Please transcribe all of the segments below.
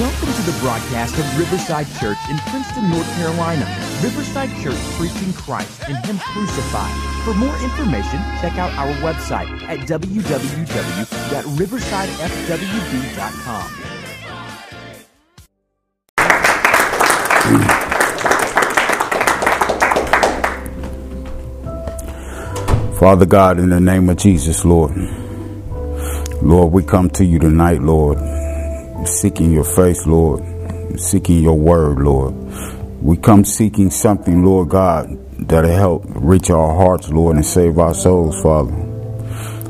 Welcome to the broadcast of Riverside Church in Princeton, North Carolina. Riverside Church preaching Christ and Him crucified. For more information, check out our website at www.riversidefwb.com. Father God, in the name of Jesus, Lord. Lord, we come to you tonight, Lord, seeking your face, Lord, seeking your word, Lord. We come seeking something, Lord God, that'll help reach our hearts, Lord, and save our souls, Father.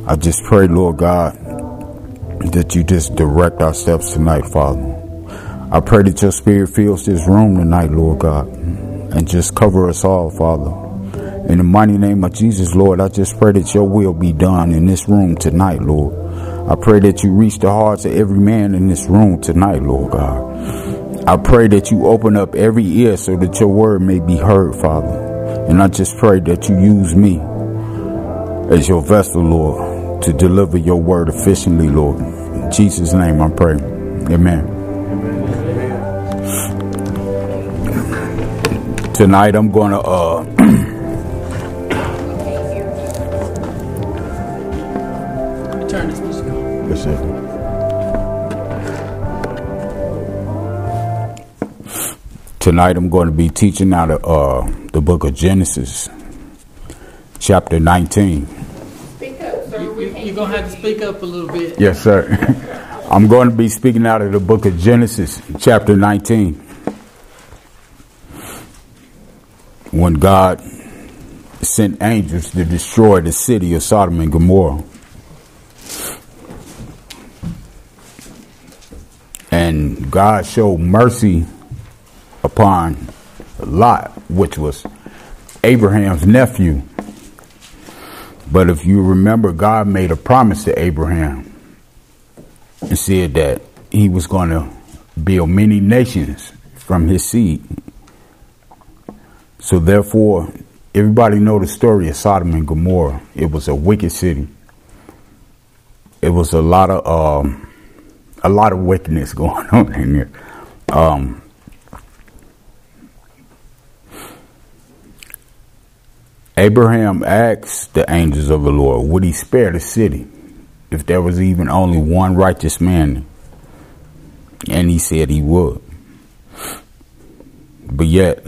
I just pray, Lord God, that you just direct our steps tonight, Father. I pray that your spirit fills this room tonight, Lord God, and just cover us all, Father. In the mighty name of Jesus, Lord, I just pray that your will be done in this room tonight, Lord. I pray that you reach the hearts of every man in this room tonight, Lord God. I pray that you open up every ear so that your word may be heard, Father. And I just pray that you use me as your vessel, Lord, to deliver your word efficiently, Lord. In Jesus' name I pray. Amen. Tonight I'm going to uh on. Yes. Tonight I'm going to be teaching out of uh, the book of Genesis, chapter 19. You, you, you're gonna have to speak up a little bit. Yes, sir. I'm going to be speaking out of the book of Genesis, chapter 19. When God sent angels to destroy the city of Sodom and Gomorrah. And God showed mercy upon Lot, which was Abraham's nephew. But if you remember, God made a promise to Abraham and said that he was going to build many nations from his seed. So therefore, everybody know the story of Sodom and Gomorrah. It was a wicked city. It was a lot of um, a lot of wickedness going on in there. Um, Abraham asked the angels of the Lord, would he spare the city if there was even only one righteous man? And he said he would. But yet,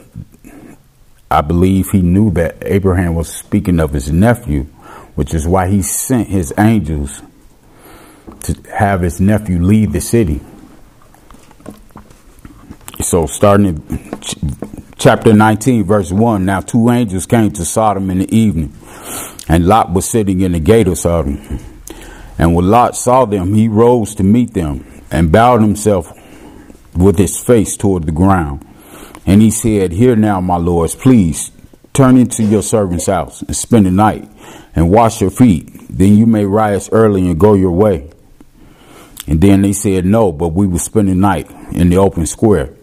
I believe he knew that Abraham was speaking of his nephew, which is why he sent his angels to have his nephew leave the city. So, starting in ch- chapter 19, verse 1 Now two angels came to Sodom in the evening, and Lot was sitting in the gate of Sodom. And when Lot saw them, he rose to meet them and bowed himself with his face toward the ground. And he said, Here now, my lords, please turn into your servant's house and spend the night and wash your feet. Then you may rise early and go your way. And then they said, No, but we will spend the night in the open square.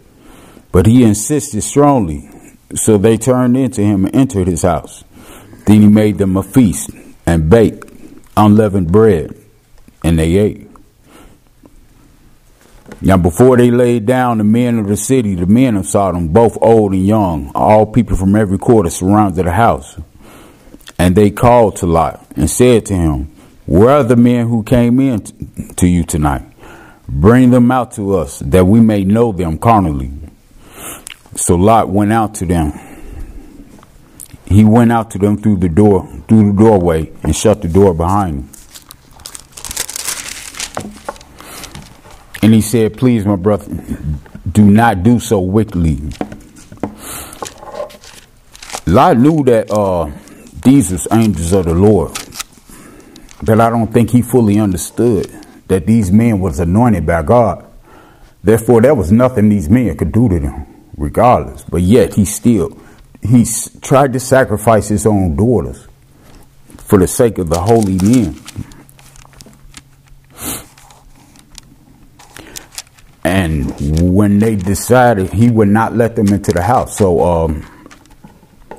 But he insisted strongly. So they turned into him and entered his house. Then he made them a feast and baked unleavened bread, and they ate. Now, before they laid down, the men of the city, the men of Sodom, both old and young, all people from every quarter surrounded the house. And they called to Lot and said to him, Where are the men who came in to you tonight? Bring them out to us, that we may know them carnally. So Lot went out to them. He went out to them through the door, through the doorway, and shut the door behind him. And he said, Please, my brother, do not do so wickedly. Lot knew that uh, these was angels of the Lord. But I don't think he fully understood that these men was anointed by God. Therefore, there was nothing these men could do to them, regardless. But yet, he still he tried to sacrifice his own daughters for the sake of the holy men. And when they decided he would not let them into the house, so um,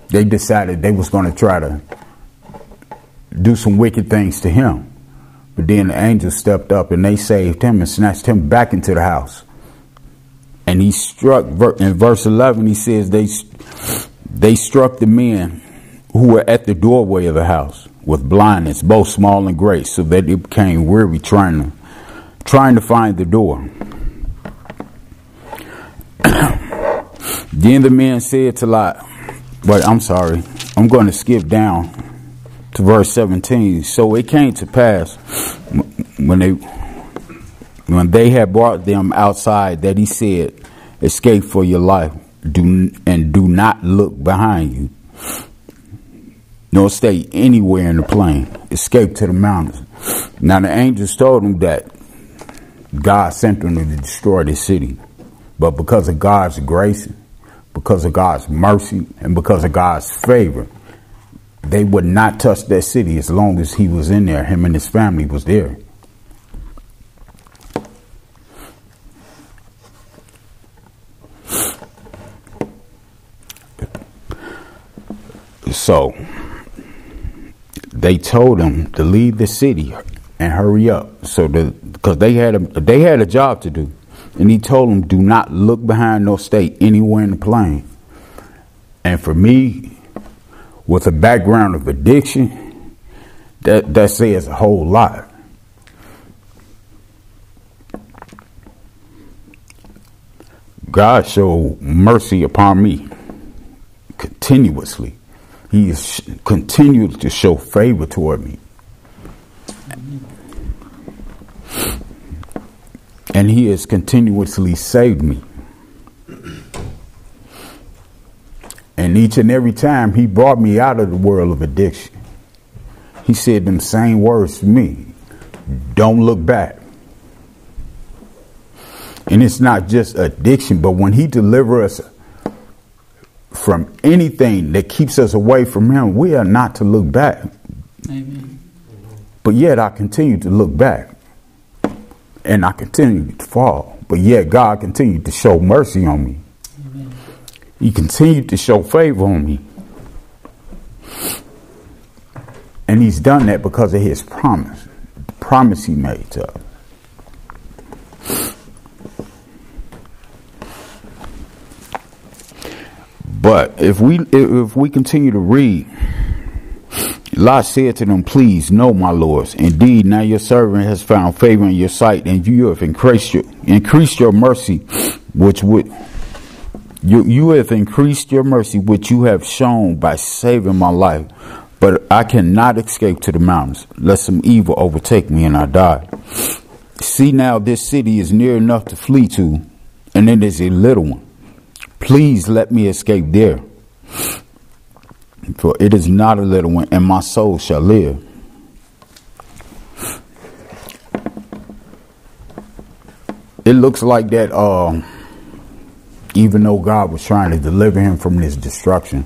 they decided they was going to try to do some wicked things to him. But then the angels stepped up and they saved him and snatched him back into the house. And he struck in verse 11 he says they they struck the men who were at the doorway of the house with blindness both small and great so that they became weary trying to trying to find the door. then the men said to Lot, but I'm sorry, I'm going to skip down to verse 17. So it came to pass when they when they had brought them outside that he said, Escape for your life, do and do not look behind you, nor stay anywhere in the plain. Escape to the mountains. Now the angels told him that God sent them to destroy the city. But because of God's grace, because of God's mercy, and because of God's favor, they would not touch that city as long as he was in there. Him and his family was there. So they told him to leave the city and hurry up. So the because they had a they had a job to do, and he told them, "Do not look behind nor stay anywhere in the plain." And for me, with a background of addiction, that that says a whole lot. God showed mercy upon me continuously. He has continued to show favor toward me. And he has continuously saved me. And each and every time he brought me out of the world of addiction, he said them same words to me. Don't look back. And it's not just addiction, but when he delivers us from anything that keeps us away from him, we are not to look back. Amen. But yet I continue to look back and I continued to fall. But yet God continued to show mercy on me. He continued to show favor on me. And he's done that because of his promise, the promise he made to us. But if we if we continue to read Lot said to them, Please, no, my lords. Indeed, now your servant has found favor in your sight, and you have increased your, increased your mercy, which would you, you have increased your mercy, which you have shown by saving my life. But I cannot escape to the mountains, lest some evil overtake me and I die. See now, this city is near enough to flee to, and it is a little one. Please let me escape there. For it is not a little one, and my soul shall live. It looks like that, uh, even though God was trying to deliver him from this destruction,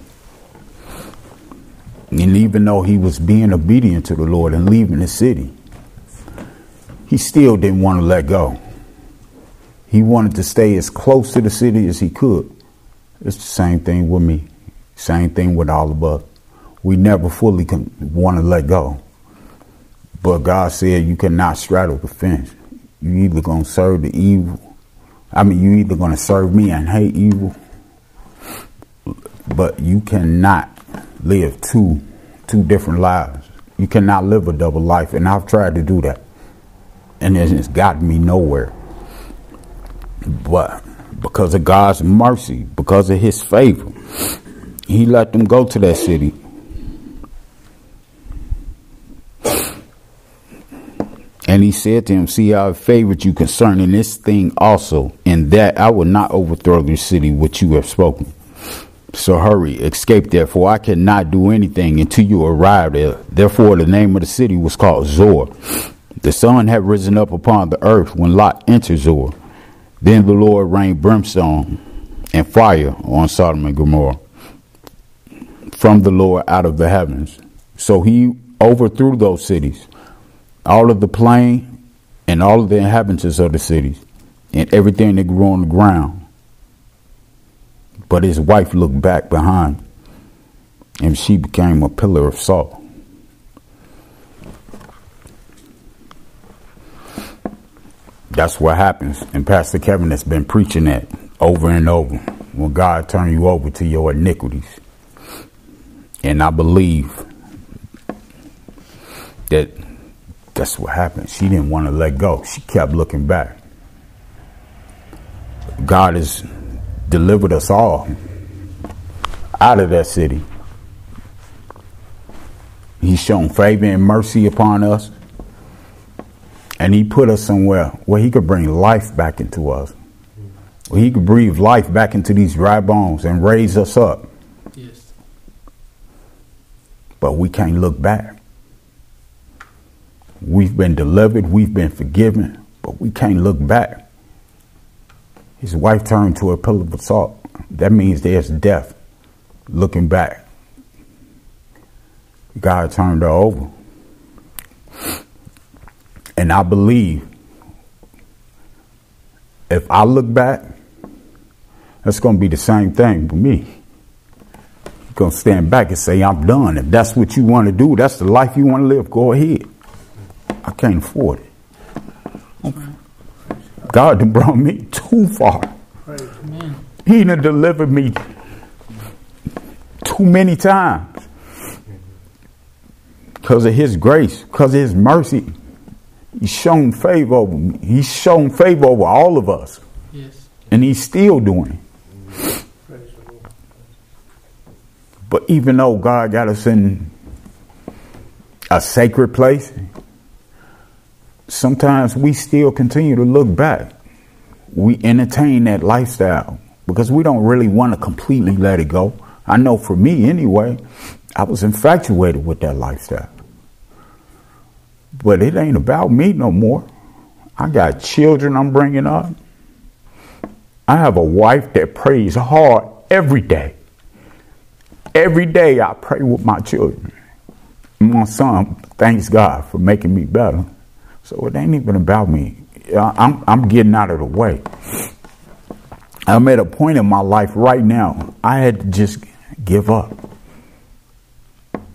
and even though he was being obedient to the Lord and leaving the city, he still didn't want to let go. He wanted to stay as close to the city as he could. It's the same thing with me. Same thing with all of us. We never fully can want to let go. But God said you cannot straddle the fence. You either gonna serve the evil. I mean, you either gonna serve me and hate evil, but you cannot live two two different lives. You cannot live a double life, and I've tried to do that, and it's gotten me nowhere. But because of God's mercy, because of His favor, he let them go to that city. And he said to him, See, I have favored you concerning this thing also, in that I will not overthrow this city which you have spoken. So hurry, escape therefore. I cannot do anything until you arrive there. Therefore, the name of the city was called Zoar. The sun had risen up upon the earth when Lot entered Zoar. Then the Lord rained brimstone and fire on Sodom and Gomorrah from the Lord out of the heavens. So he overthrew those cities, all of the plain and all of the inhabitants of the cities, and everything that grew on the ground. But his wife looked back behind, and she became a pillar of salt. That's what happens. And Pastor Kevin has been preaching that over and over when God turn you over to your iniquities. And I believe that that's what happened. She didn't want to let go. She kept looking back. God has delivered us all out of that city. He's shown favor and mercy upon us. And he put us somewhere where he could bring life back into us. Where he could breathe life back into these dry bones and raise us up. Yes. But we can't look back. We've been delivered, we've been forgiven, but we can't look back. His wife turned to a pillar of salt. That means there's death looking back. God turned her over. And I believe if I look back, that's going to be the same thing for me. You're going to stand back and say, I'm done. If that's what you want to do, that's the life you want to live, go ahead. I can't afford it. God done brought me too far. He done delivered me too many times. Because of his grace, because of his mercy. He's shown favor over me. He's shown favor over all of us. Yes. And he's still doing it. But even though God got us in a sacred place, sometimes we still continue to look back. We entertain that lifestyle because we don't really want to completely let it go. I know for me anyway, I was infatuated with that lifestyle. But it ain't about me no more. I got children I'm bringing up. I have a wife that prays hard every day. Every day I pray with my children. My son thanks God for making me better. So it ain't even about me. I'm, I'm getting out of the way. I'm at a point in my life right now, I had to just give up.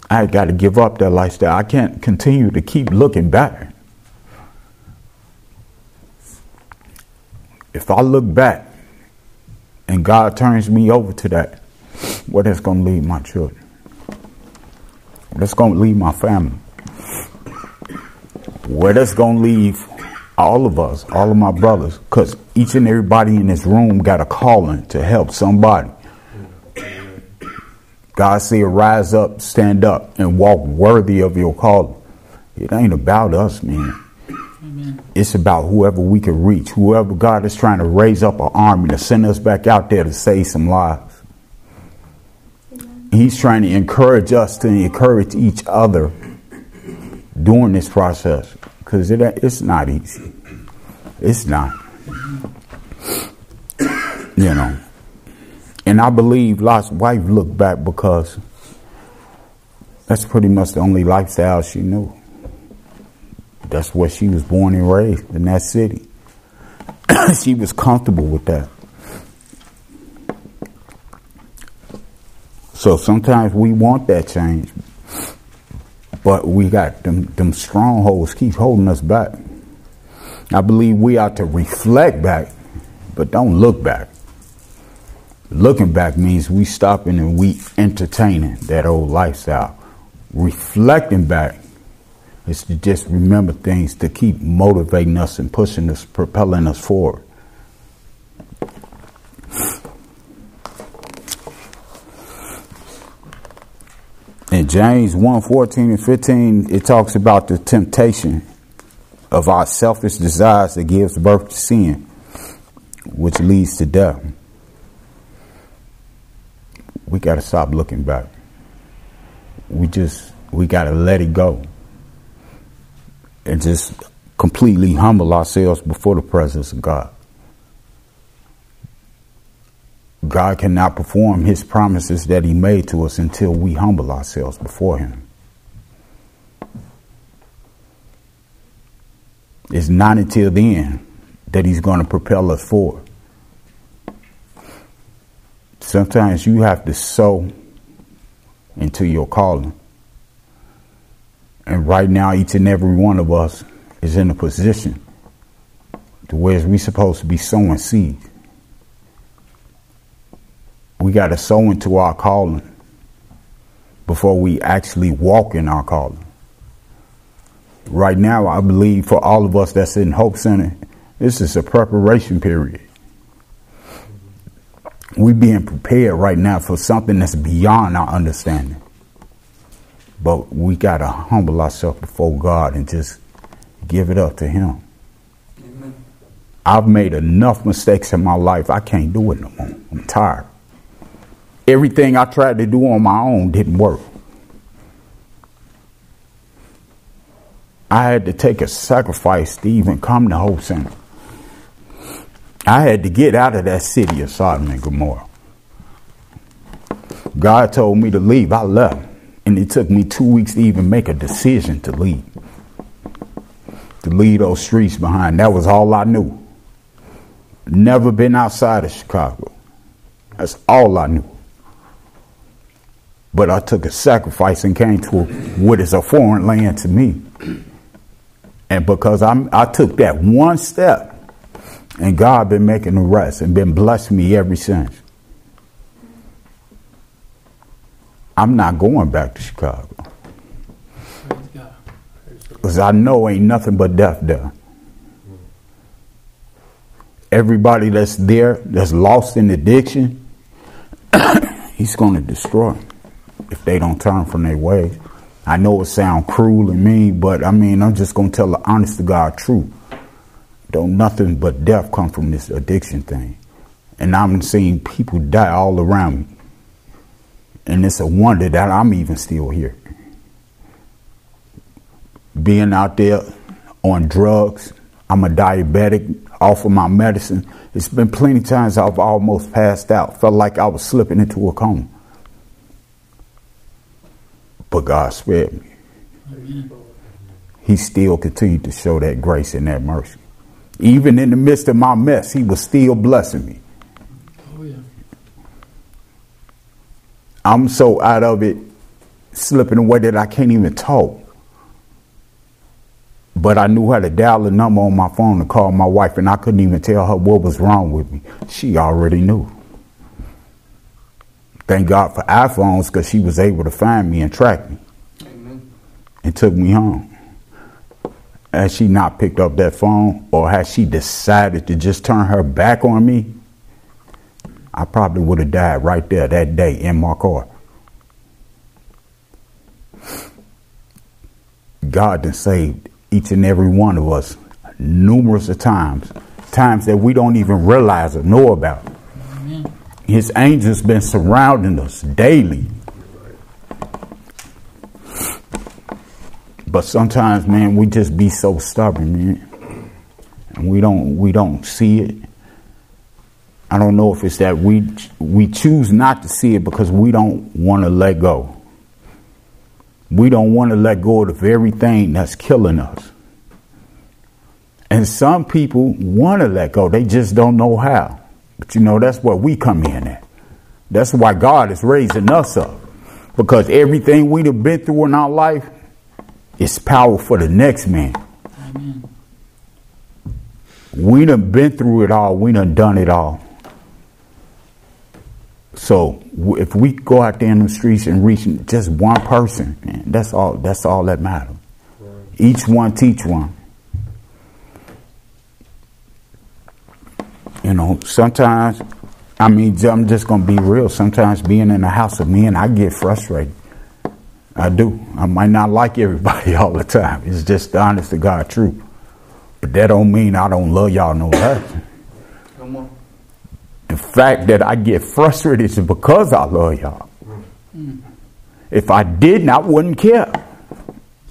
I got to give up that lifestyle. I can't continue to keep looking back. If I look back and God turns me over to that, where that's going to leave my children? That's going to leave my family. Where that's going to leave all of us, all of my brothers, because each and everybody in this room got a calling to help somebody. God said, rise up, stand up, and walk worthy of your calling. It ain't about us, man. Amen. It's about whoever we can reach, whoever God is trying to raise up an army to send us back out there to save some lives. He's trying to encourage us to encourage each other during this process because it, it's not easy. It's not. You know. And I believe Lot's wife looked back because that's pretty much the only lifestyle she knew. That's where she was born and raised in that city. she was comfortable with that. So sometimes we want that change, but we got them, them strongholds keep holding us back. I believe we ought to reflect back, but don't look back. Looking back means we stopping and we entertaining that old lifestyle. Reflecting back is to just remember things to keep motivating us and pushing us, propelling us forward. In James 1 14 and 15, it talks about the temptation of our selfish desires that gives birth to sin, which leads to death. We got to stop looking back. We just, we got to let it go and just completely humble ourselves before the presence of God. God cannot perform his promises that he made to us until we humble ourselves before him. It's not until then that he's going to propel us forward. Sometimes you have to sow into your calling. And right now, each and every one of us is in a position to where we're supposed to be sowing seeds. We got to sow into our calling before we actually walk in our calling. Right now, I believe for all of us that's in Hope Center, this is a preparation period. We being prepared right now for something that's beyond our understanding. But we got to humble ourselves before God and just give it up to Him. Amen. I've made enough mistakes in my life. I can't do it no more. I'm tired. Everything I tried to do on my own didn't work. I had to take a sacrifice to even come to Hope Center. I had to get out of that city of Sodom and Gomorrah. God told me to leave. I left. And it took me two weeks to even make a decision to leave. To leave those streets behind. That was all I knew. Never been outside of Chicago. That's all I knew. But I took a sacrifice and came to what is a foreign land to me. And because I'm, I took that one step, and God been making the rest and been blessing me ever since. I'm not going back to Chicago. Because I know ain't nothing but death there. Everybody that's there, that's lost in addiction, he's going to destroy if they don't turn from their ways. I know it sounds cruel and mean, but I mean, I'm just going to tell the honest to God truth. Don't nothing but death come from this addiction thing. And I'm seeing people die all around me. And it's a wonder that I'm even still here. Being out there on drugs, I'm a diabetic, off of my medicine. It's been plenty times I've almost passed out. Felt like I was slipping into a coma. But God spared me. He still continued to show that grace and that mercy. Even in the midst of my mess, he was still blessing me. Oh, yeah. I'm so out of it, slipping away that I can't even talk. But I knew how to dial a number on my phone to call my wife, and I couldn't even tell her what was wrong with me. She already knew. Thank God for iPhones because she was able to find me and track me Amen. and took me home. Has she not picked up that phone or had she decided to just turn her back on me? I probably would have died right there that day in my car. God has saved each and every one of us numerous of times, times that we don't even realize or know about. His angels been surrounding us daily But sometimes, man, we just be so stubborn, man. And we don't we don't see it. I don't know if it's that we we choose not to see it because we don't want to let go. We don't want to let go of the very thing that's killing us. And some people want to let go. They just don't know how. But you know, that's where we come in at. That's why God is raising us up. Because everything we'd have been through in our life, is power for the next man. Amen. We done been through it all. We done done it all. So if we go out there in the streets and reach just one person, man, that's all. That's all that matters. Each one teach one. You know, sometimes, I mean, I'm just gonna be real. Sometimes being in the house of men, I get frustrated. I do. I might not like everybody all the time. It's just the honest to God truth. But that don't mean I don't love y'all no less. Come on. The fact that I get frustrated is because I love y'all. Mm. If I didn't, I wouldn't care.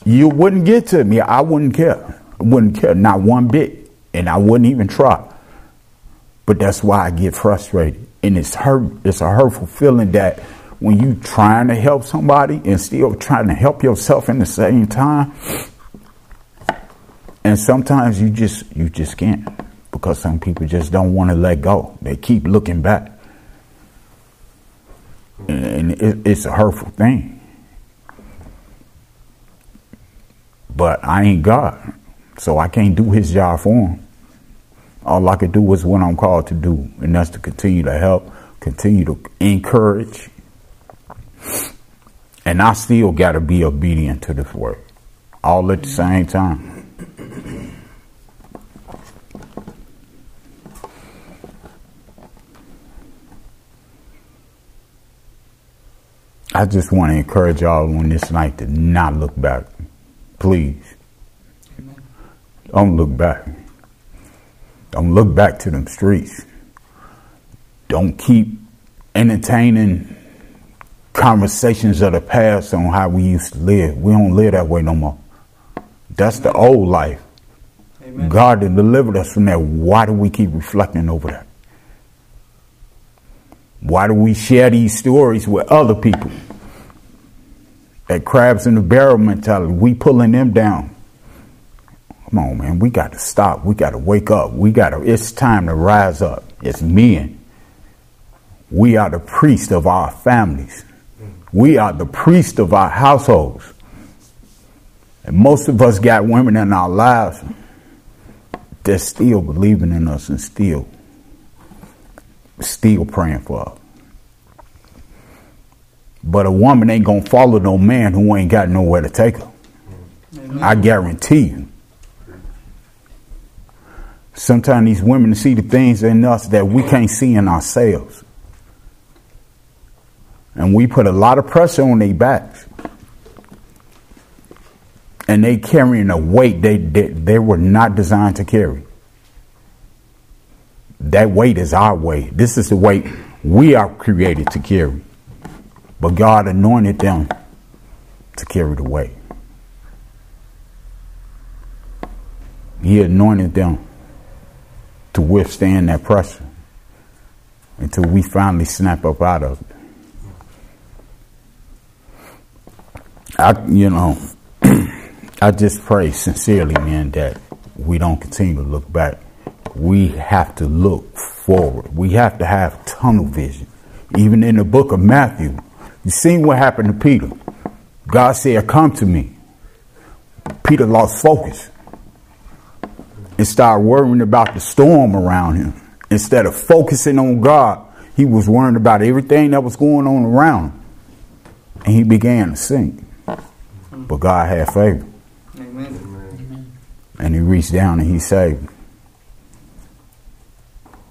You wouldn't get to me. I wouldn't care. I wouldn't care, not one bit. And I wouldn't even try. But that's why I get frustrated. And it's hurt. It's a hurtful feeling that when you trying to help somebody and still trying to help yourself in the same time. And sometimes you just you just can't because some people just don't want to let go. They keep looking back. And it, it's a hurtful thing. But I ain't God, so I can't do his job for him. All I can do is what I'm called to do, and that's to continue to help, continue to encourage. And I still got to be obedient to this word all at the same time. I just want to encourage y'all on this night to not look back. Please. Don't look back. Don't look back to them streets. Don't keep entertaining conversations of the past on how we used to live. We don't live that way no more. That's the old life. Amen. God has delivered us from that. Why do we keep reflecting over that? Why do we share these stories with other people? That crabs in the barrel mentality, we pulling them down. Come on, man. We got to stop. We got to wake up. We got to, it's time to rise up. It's men. We are the priest of our families. We are the priest of our households. And most of us got women in our lives that still believing in us and still, still praying for us. But a woman ain't gonna follow no man who ain't got nowhere to take her. Amen. I guarantee you. Sometimes these women see the things in us that we can't see in ourselves. And we put a lot of pressure on their backs. And they carrying a weight they, they, they were not designed to carry. That weight is our weight. This is the weight we are created to carry. But God anointed them to carry the weight. He anointed them to withstand that pressure until we finally snap up out of it. I, you know, I just pray sincerely, man, that we don't continue to look back. We have to look forward. We have to have tunnel vision. Even in the book of Matthew, you seen what happened to Peter. God said, Come to me. Peter lost focus and started worrying about the storm around him. Instead of focusing on God, he was worrying about everything that was going on around him. And he began to sink. But God had favor. Amen. And he reached down and he saved.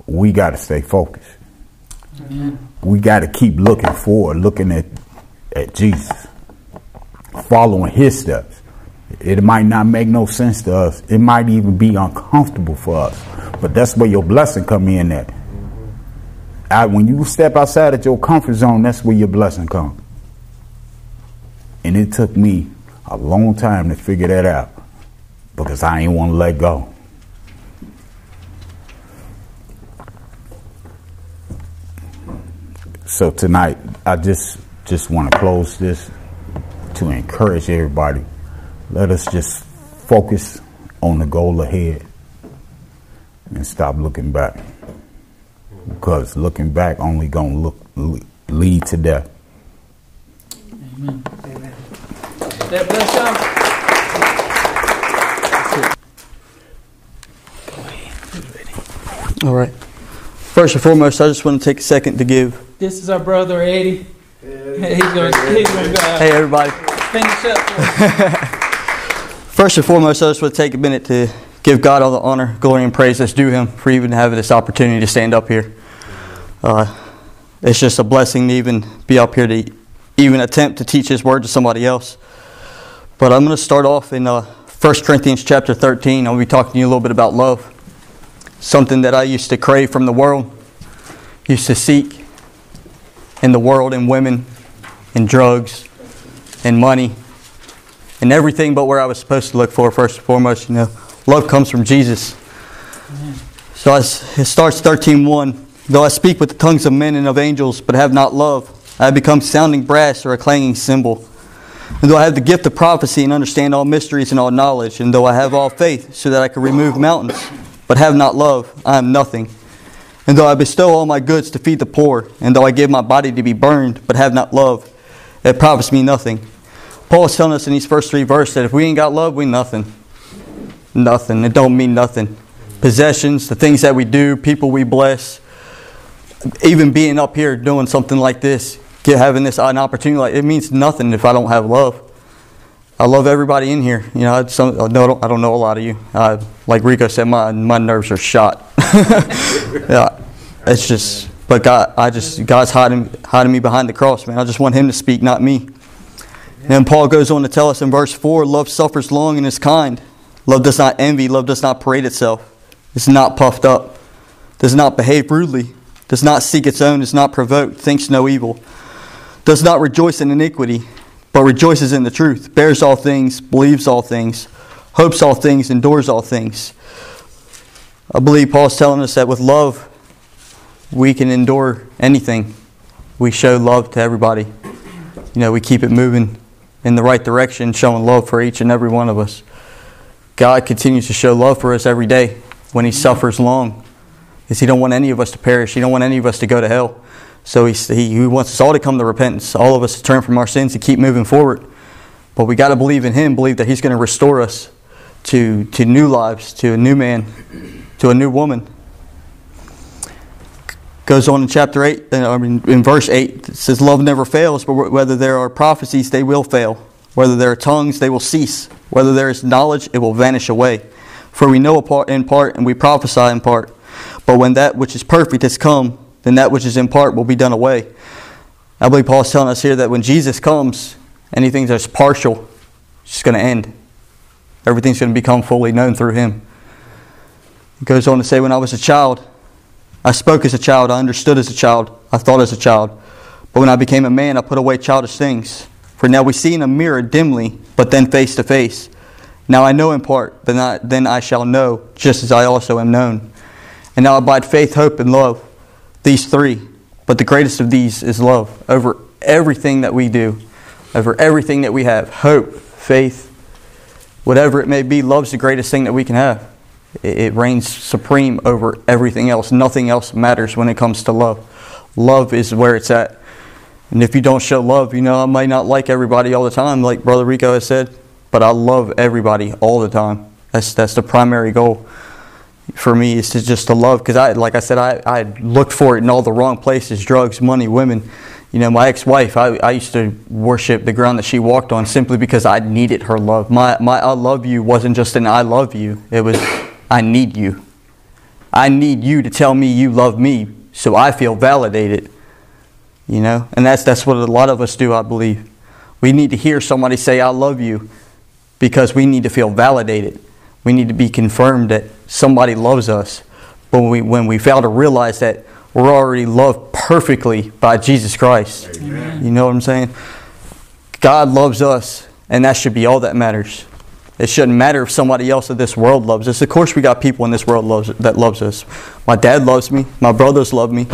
We got to stay focused. Amen. We got to keep looking forward, looking at, at Jesus, following his steps. It might not make no sense to us. It might even be uncomfortable for us. But that's where your blessing come in at. I, when you step outside of your comfort zone, that's where your blessing comes. And it took me a long time to figure that out because I ain't want to let go. So tonight, I just just want to close this to encourage everybody. Let us just focus on the goal ahead and stop looking back. Because looking back only gonna look lead to death. Amen. Amen. That bless y'all. All right. First and foremost, I just want to take a second to give. This is our brother Eddie. He's going he's going to Hey, everybody. Finish up. First and foremost, I just want to take a minute to give God all the honor, glory, and praise that's due Him for even having this opportunity to stand up here. Uh, it's just a blessing to even be up here to even attempt to teach His word to somebody else. But I'm going to start off in uh, 1 Corinthians chapter 13. I'll be talking to you a little bit about love. Something that I used to crave from the world, used to seek in the world and women and drugs and money and everything but where I was supposed to look for first and foremost. You know, love comes from Jesus. Amen. So it starts 13.1. Though I speak with the tongues of men and of angels, but have not love, I have become sounding brass or a clanging cymbal. And though I have the gift of prophecy and understand all mysteries and all knowledge, and though I have all faith so that I can remove mountains, but have not love, I am nothing. And though I bestow all my goods to feed the poor, and though I give my body to be burned, but have not love, it profits me nothing. Paul is telling us in these first three verses that if we ain't got love, we nothing. Nothing. It don't mean nothing. Possessions, the things that we do, people we bless, even being up here doing something like this, get, having this an opportunity like it means nothing if I don't have love. I love everybody in here. You know, I, some, don't, I don't know a lot of you. Uh, like Rico said, my my nerves are shot. yeah, it's just. But God, I just God's hiding hiding me behind the cross, man. I just want Him to speak, not me. And Paul goes on to tell us in verse four: Love suffers long and is kind. Love does not envy. Love does not parade itself. It's not puffed up. Does not behave rudely. Does not seek its own. Is not provoked. Thinks no evil. Does not rejoice in iniquity but rejoices in the truth, bears all things, believes all things, hopes all things, endures all things. I believe Paul's telling us that with love, we can endure anything. We show love to everybody. You know, we keep it moving in the right direction, showing love for each and every one of us. God continues to show love for us every day when He suffers long. Because He don't want any of us to perish. He don't want any of us to go to hell. So he, he, wants us all to come to repentance, all of us to turn from our sins and keep moving forward. But we got to believe in him, believe that he's going to restore us to, to new lives, to a new man, to a new woman. Goes on in chapter 8, uh, I mean, in verse 8, it says, Love never fails, but whether there are prophecies, they will fail. Whether there are tongues, they will cease. Whether there is knowledge, it will vanish away. For we know in part, and we prophesy in part. But when that which is perfect has come, then that which is in part will be done away. I believe Paul's telling us here that when Jesus comes, anything that's partial is just going to end. Everything's going to become fully known through him. He goes on to say, When I was a child, I spoke as a child, I understood as a child, I thought as a child. But when I became a man, I put away childish things. For now we see in a mirror dimly, but then face to face. Now I know in part, but then I shall know, just as I also am known. And now abide faith, hope, and love these three, but the greatest of these is love over everything that we do, over everything that we have hope, faith, whatever it may be. Love's the greatest thing that we can have. It reigns supreme over everything else. Nothing else matters when it comes to love. Love is where it's at. And if you don't show love, you know, I may not like everybody all the time, like Brother Rico has said, but I love everybody all the time. That's, that's the primary goal for me is to just to love because I like I said I, I looked for it in all the wrong places drugs money women you know my ex-wife I, I used to worship the ground that she walked on simply because I needed her love my, my I love you wasn't just an I love you it was I need you I need you to tell me you love me so I feel validated you know and that's that's what a lot of us do I believe we need to hear somebody say I love you because we need to feel validated we need to be confirmed that somebody loves us. But when we, when we fail to realize that we're already loved perfectly by Jesus Christ. Amen. You know what I'm saying? God loves us, and that should be all that matters. It shouldn't matter if somebody else in this world loves us. Of course, we got people in this world loves, that loves us. My dad loves me. My brothers love me.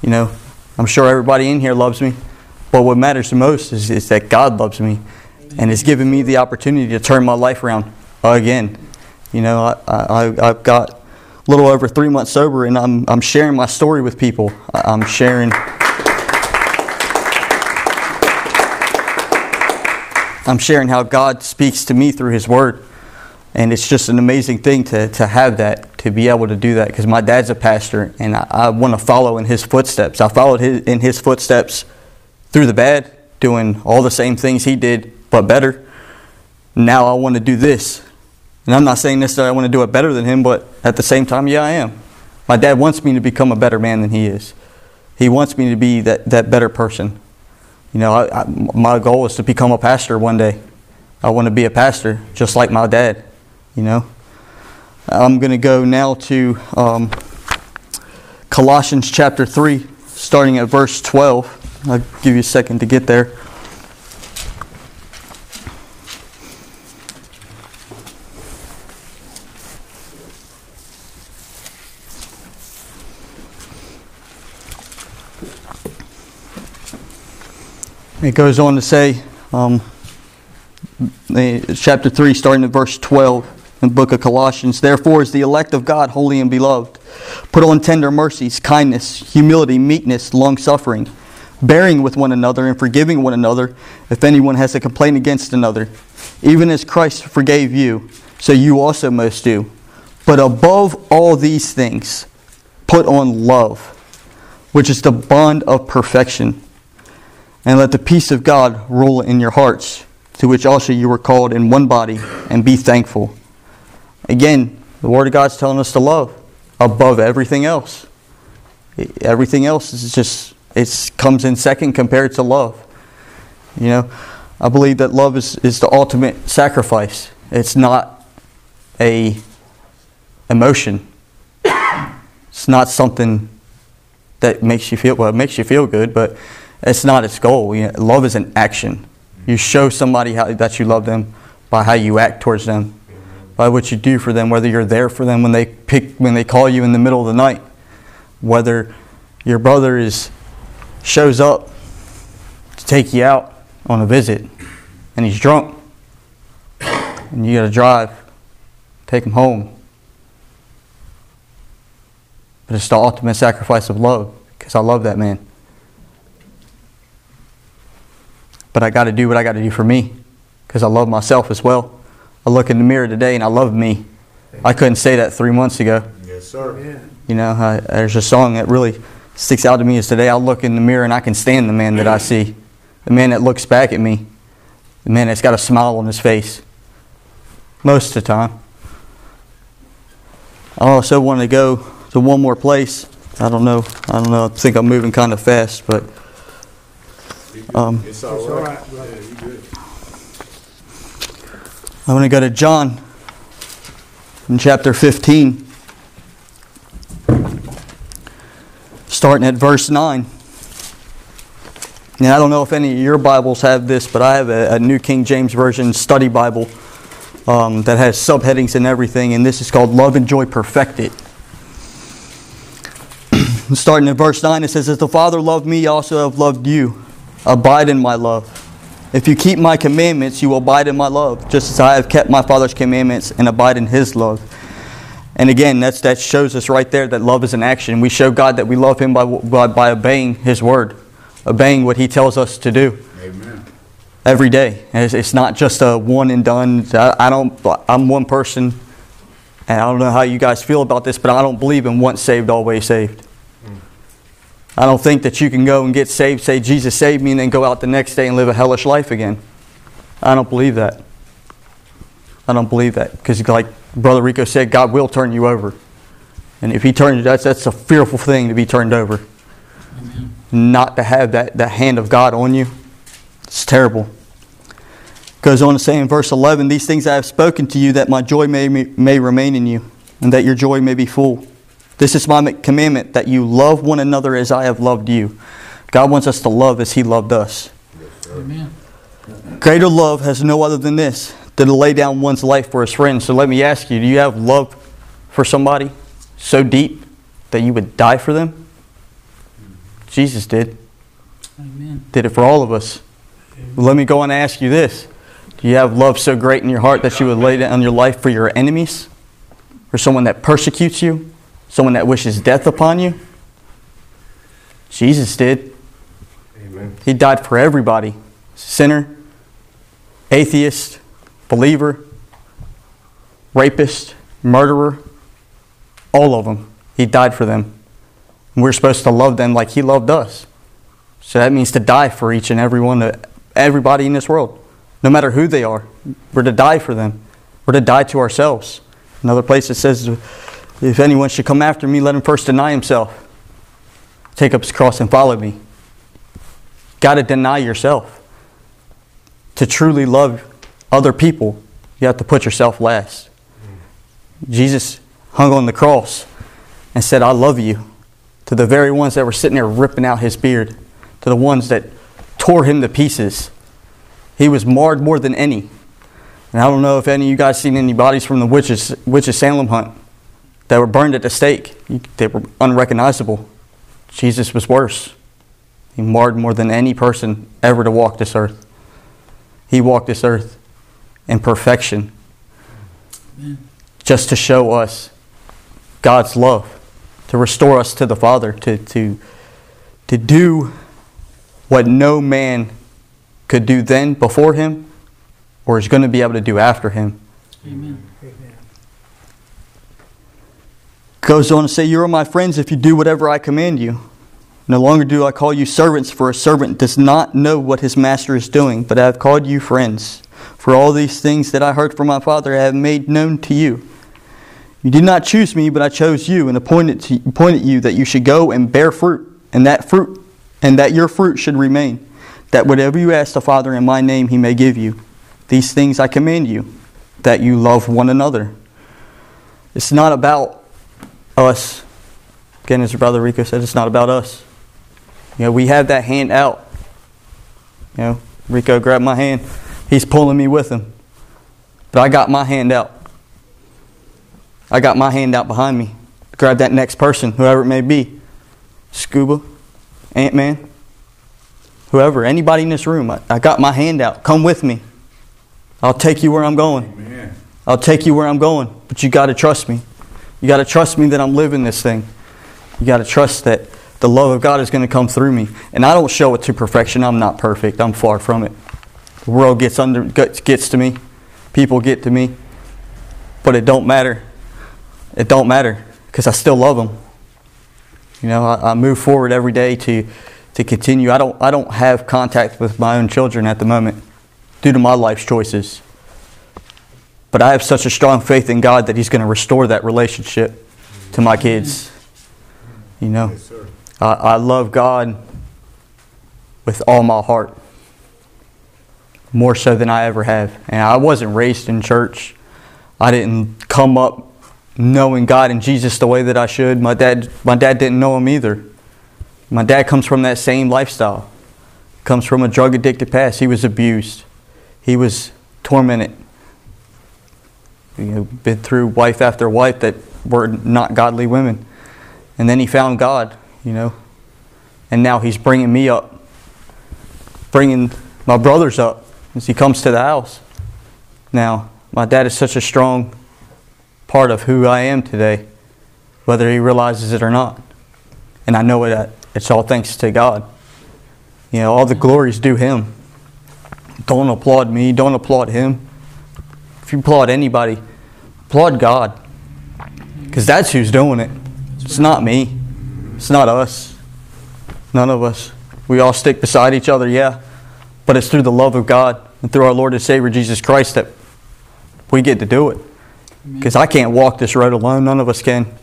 You know, I'm sure everybody in here loves me. But what matters the most is, is that God loves me and has given me the opportunity to turn my life around again. You know, I, I, I've got a little over three months sober, and I'm, I'm sharing my story with people. I'm sharing. I'm sharing how God speaks to me through His Word. And it's just an amazing thing to, to have that, to be able to do that. Because my dad's a pastor, and I, I want to follow in his footsteps. I followed his, in his footsteps through the bad, doing all the same things he did, but better. Now I want to do this and I'm not saying necessarily I want to do it better than him, but at the same time, yeah, I am. My dad wants me to become a better man than he is. He wants me to be that, that better person. You know, I, I, my goal is to become a pastor one day. I want to be a pastor just like my dad, you know. I'm going to go now to um, Colossians chapter 3, starting at verse 12. I'll give you a second to get there. It goes on to say, um, chapter 3, starting at verse 12 in the book of Colossians. Therefore, is the elect of God holy and beloved. Put on tender mercies, kindness, humility, meekness, long suffering, bearing with one another and forgiving one another if anyone has a complaint against another. Even as Christ forgave you, so you also must do. But above all these things, put on love which is the bond of perfection. And let the peace of God rule in your hearts, to which also you were called in one body, and be thankful. Again, the Word of God's telling us to love above everything else. Everything else is just it comes in second compared to love. You know, I believe that love is, is the ultimate sacrifice. It's not a emotion. It's not something that makes you feel well. It makes you feel good, but it's not its goal. You know, love is an action. You show somebody how, that you love them by how you act towards them, by what you do for them. Whether you're there for them when they pick when they call you in the middle of the night, whether your brother is shows up to take you out on a visit and he's drunk and you got to drive, take him home. But it's the ultimate sacrifice of love because I love that man. But I got to do what I got to do for me because I love myself as well. I look in the mirror today and I love me. I couldn't say that three months ago. Yes, sir. Yeah. You know, I, there's a song that really sticks out to me is today I look in the mirror and I can stand the man that I see, the man that looks back at me, the man that's got a smile on his face most of the time. I also want to go to one more place. I don't know. I don't know. I think I'm moving kind of fast, but um, It's all right. right. Yeah, you good. I'm going to go to John in chapter 15, starting at verse 9. Now, I don't know if any of your Bibles have this, but I have a, a New King James Version study Bible um, that has subheadings and everything, and this is called Love and Joy Perfected. Starting at verse 9, it says, As the Father loved me, I also have loved you. Abide in my love. If you keep my commandments, you will abide in my love, just as I have kept my Father's commandments and abide in his love. And again, that's, that shows us right there that love is an action. We show God that we love him by, by, by obeying his word, obeying what he tells us to do Amen. every day. It's, it's not just a one and done. I, I don't. I'm one person, and I don't know how you guys feel about this, but I don't believe in once saved, always saved. I don't think that you can go and get saved, say Jesus saved me, and then go out the next day and live a hellish life again. I don't believe that. I don't believe that because, like Brother Rico said, God will turn you over, and if He turns you, that's that's a fearful thing to be turned over. Not to have that that hand of God on you. It's terrible. Goes on to say in verse 11, These things I have spoken to you that my joy may, may remain in you, and that your joy may be full. This is my commandment that you love one another as I have loved you. God wants us to love as He loved us. Amen. Greater love has no other than this, than to lay down one's life for his friends. So let me ask you do you have love for somebody so deep that you would die for them? Jesus did Amen. did it for all of us. But let me go and ask you this. Do you have love so great in your heart that you would lay down your life for your enemies? For someone that persecutes you? Someone that wishes death upon you? Jesus did. Amen. He died for everybody sinner, atheist, believer, rapist, murderer, all of them. He died for them. And we're supposed to love them like He loved us. So that means to die for each and every one, of everybody in this world, no matter who they are. We're to die for them. We're to die to ourselves. Another place it says, if anyone should come after me, let him first deny himself, take up his cross and follow me. Got to deny yourself. To truly love other people, you have to put yourself last. Jesus hung on the cross and said, I love you. To the very ones that were sitting there ripping out his beard, to the ones that tore him to pieces. He was marred more than any. And I don't know if any of you guys seen any bodies from the witches, witches Salem hunt that were burned at the stake. They were unrecognizable. Jesus was worse. He marred more than any person ever to walk this earth. He walked this earth in perfection just to show us God's love, to restore us to the Father, to, to, to do what no man could do then before him or is going to be able to do after him. Amen. Goes on to say, You are my friends if you do whatever I command you. No longer do I call you servants, for a servant does not know what his master is doing, but I have called you friends. For all these things that I heard from my Father I have made known to you. You did not choose me, but I chose you and appointed, to, appointed you that you should go and bear fruit, and that fruit and that your fruit should remain, that whatever you ask the Father in my name he may give you. These things I command you, that you love one another. It's not about us. Again, as Brother Rico said, it's not about us. You know, we have that hand out. You know, Rico grabbed my hand. He's pulling me with him. But I got my hand out. I got my hand out behind me. Grab that next person, whoever it may be. Scuba, Ant Man, whoever, anybody in this room. I, I, got my hand out. Come with me. I'll take you where I'm going. Amen. I'll take you where I'm going. But you got to trust me. You got to trust me that I'm living this thing. You got to trust that the love of God is going to come through me. And I don't show it to perfection. I'm not perfect. I'm far from it. The world gets under gets to me. People get to me. But it don't matter. It don't matter because I still love them. You know, I, I, move forward every day to to continue. I don't I don't have contact with my own children at the moment due to my life's choices. But I have such a strong faith in God that He's going to restore that relationship to my kids. You know, yes, I, I love God with all my heart, more so than I ever have. And I wasn't raised in church. I didn't come up knowing God and Jesus the way that I should. My dad, my dad didn't know him either. My dad comes from that same lifestyle. Comes from a drug addicted past. He was abused. He was tormented. You know, been through wife after wife that were not godly women. And then he found God, you know. And now he's bringing me up, bringing my brothers up as he comes to the house. Now, my dad is such a strong part of who I am today, whether he realizes it or not. And I know that it's all thanks to God. You know, all the glories due him. Don't applaud me, don't applaud him. If you applaud anybody, applaud God. Because that's who's doing it. It's not me. It's not us. None of us. We all stick beside each other, yeah. But it's through the love of God and through our Lord and Savior Jesus Christ that we get to do it. Because I can't walk this road alone. None of us can.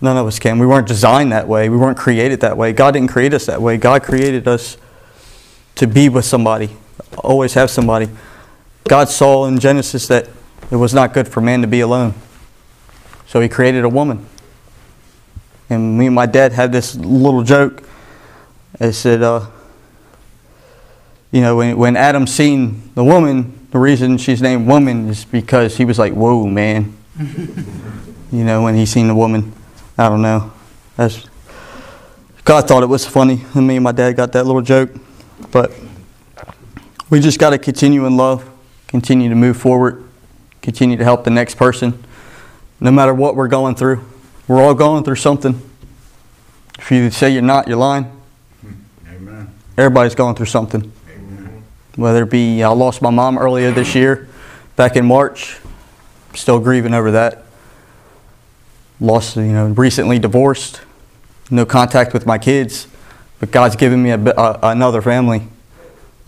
None of us can. We weren't designed that way. We weren't created that way. God didn't create us that way. God created us to be with somebody, always have somebody. God saw in Genesis that it was not good for man to be alone. So he created a woman. And me and my dad had this little joke. I said, uh, you know, when, when Adam seen the woman, the reason she's named woman is because he was like, whoa, man. you know, when he seen the woman. I don't know. That's, God thought it was funny. And me and my dad got that little joke. But we just got to continue in love, continue to move forward, continue to help the next person, no matter what we're going through. We're all going through something. If you say you're not, you're lying. Amen. Everybody's going through something whether it be I lost my mom earlier this year, back in March, still grieving over that. Lost, you know, recently divorced, no contact with my kids, but God's given me a, a, another family.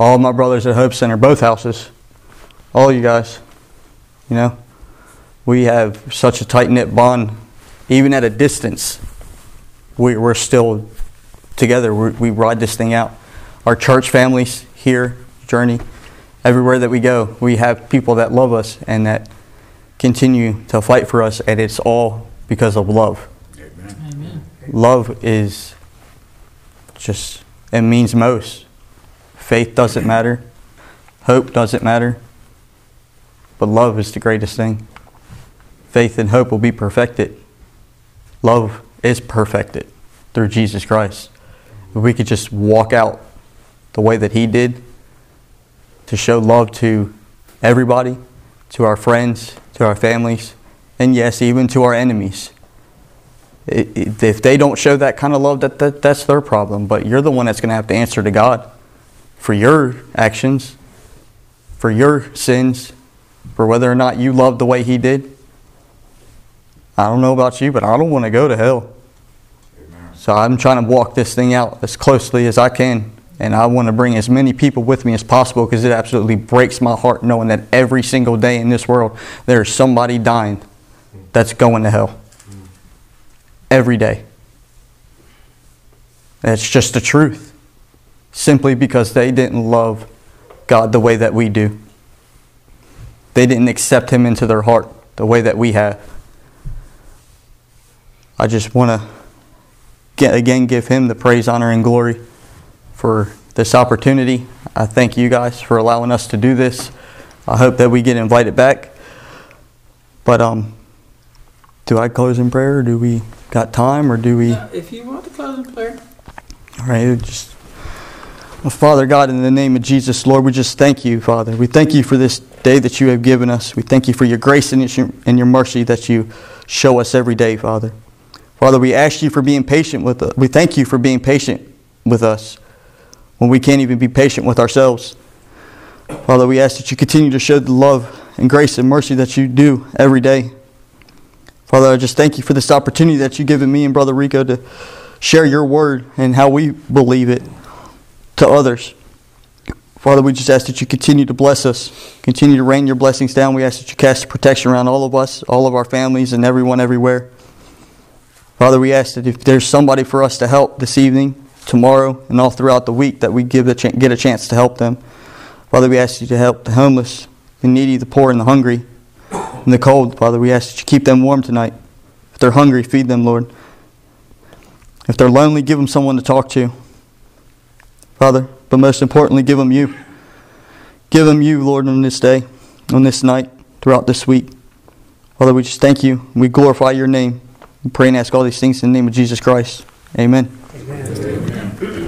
All my brothers at Hope Center, both houses, all you guys, you know, we have such a tight knit bond, even at a distance. We, we're still together. we we ride this thing out. Our church families here journey. Everywhere that we go, we have people that love us and that continue to fight for us, and it's all because of love. Amen. Amen. Love is just, it means most. Faith doesn't matter, hope doesn't matter, but love is the greatest thing. Faith and hope will be perfected. Love is perfected through Jesus Christ. If we could just walk out the way that He did, to show love to everybody, to our friends, to our families, and yes, even to our enemies. If they don't show that kind of love, that, that, that's their problem. But you're the one that's going to have to answer to God for your actions, for your sins, for whether or not you love the way He did. I don't know about you, but I don't want to go to hell. So I'm trying to walk this thing out as closely as I can. And I want to bring as many people with me as possible because it absolutely breaks my heart knowing that every single day in this world there is somebody dying that's going to hell. Every day. That's just the truth. Simply because they didn't love God the way that we do. They didn't accept Him into their heart the way that we have. I just want to get again give Him the praise, honor, and glory for this opportunity. I thank you guys for allowing us to do this. I hope that we get invited back. But um, do I close in prayer? Or do we got time, or do we? If you want to close in prayer. All right, just. Father God, in the name of Jesus, Lord, we just thank you, Father. We thank you for this day that you have given us. We thank you for your grace and your mercy that you show us every day, Father. Father, we ask you for being patient with us. We thank you for being patient with us when we can't even be patient with ourselves. Father, we ask that you continue to show the love and grace and mercy that you do every day. Father, I just thank you for this opportunity that you've given me and Brother Rico to share your word and how we believe it to others. Father, we just ask that you continue to bless us, continue to rain your blessings down. We ask that you cast protection around all of us, all of our families, and everyone everywhere. Father, we ask that if there's somebody for us to help this evening, tomorrow, and all throughout the week, that we give a ch- get a chance to help them. Father, we ask you to help the homeless, the needy, the poor, and the hungry, and the cold. Father, we ask that you keep them warm tonight. If they're hungry, feed them, Lord. If they're lonely, give them someone to talk to. Father, but most importantly, give them you. Give them you, Lord, on this day, on this night, throughout this week. Father, we just thank you. We glorify your name. We pray and ask all these things in the name of Jesus Christ. Amen. Amen.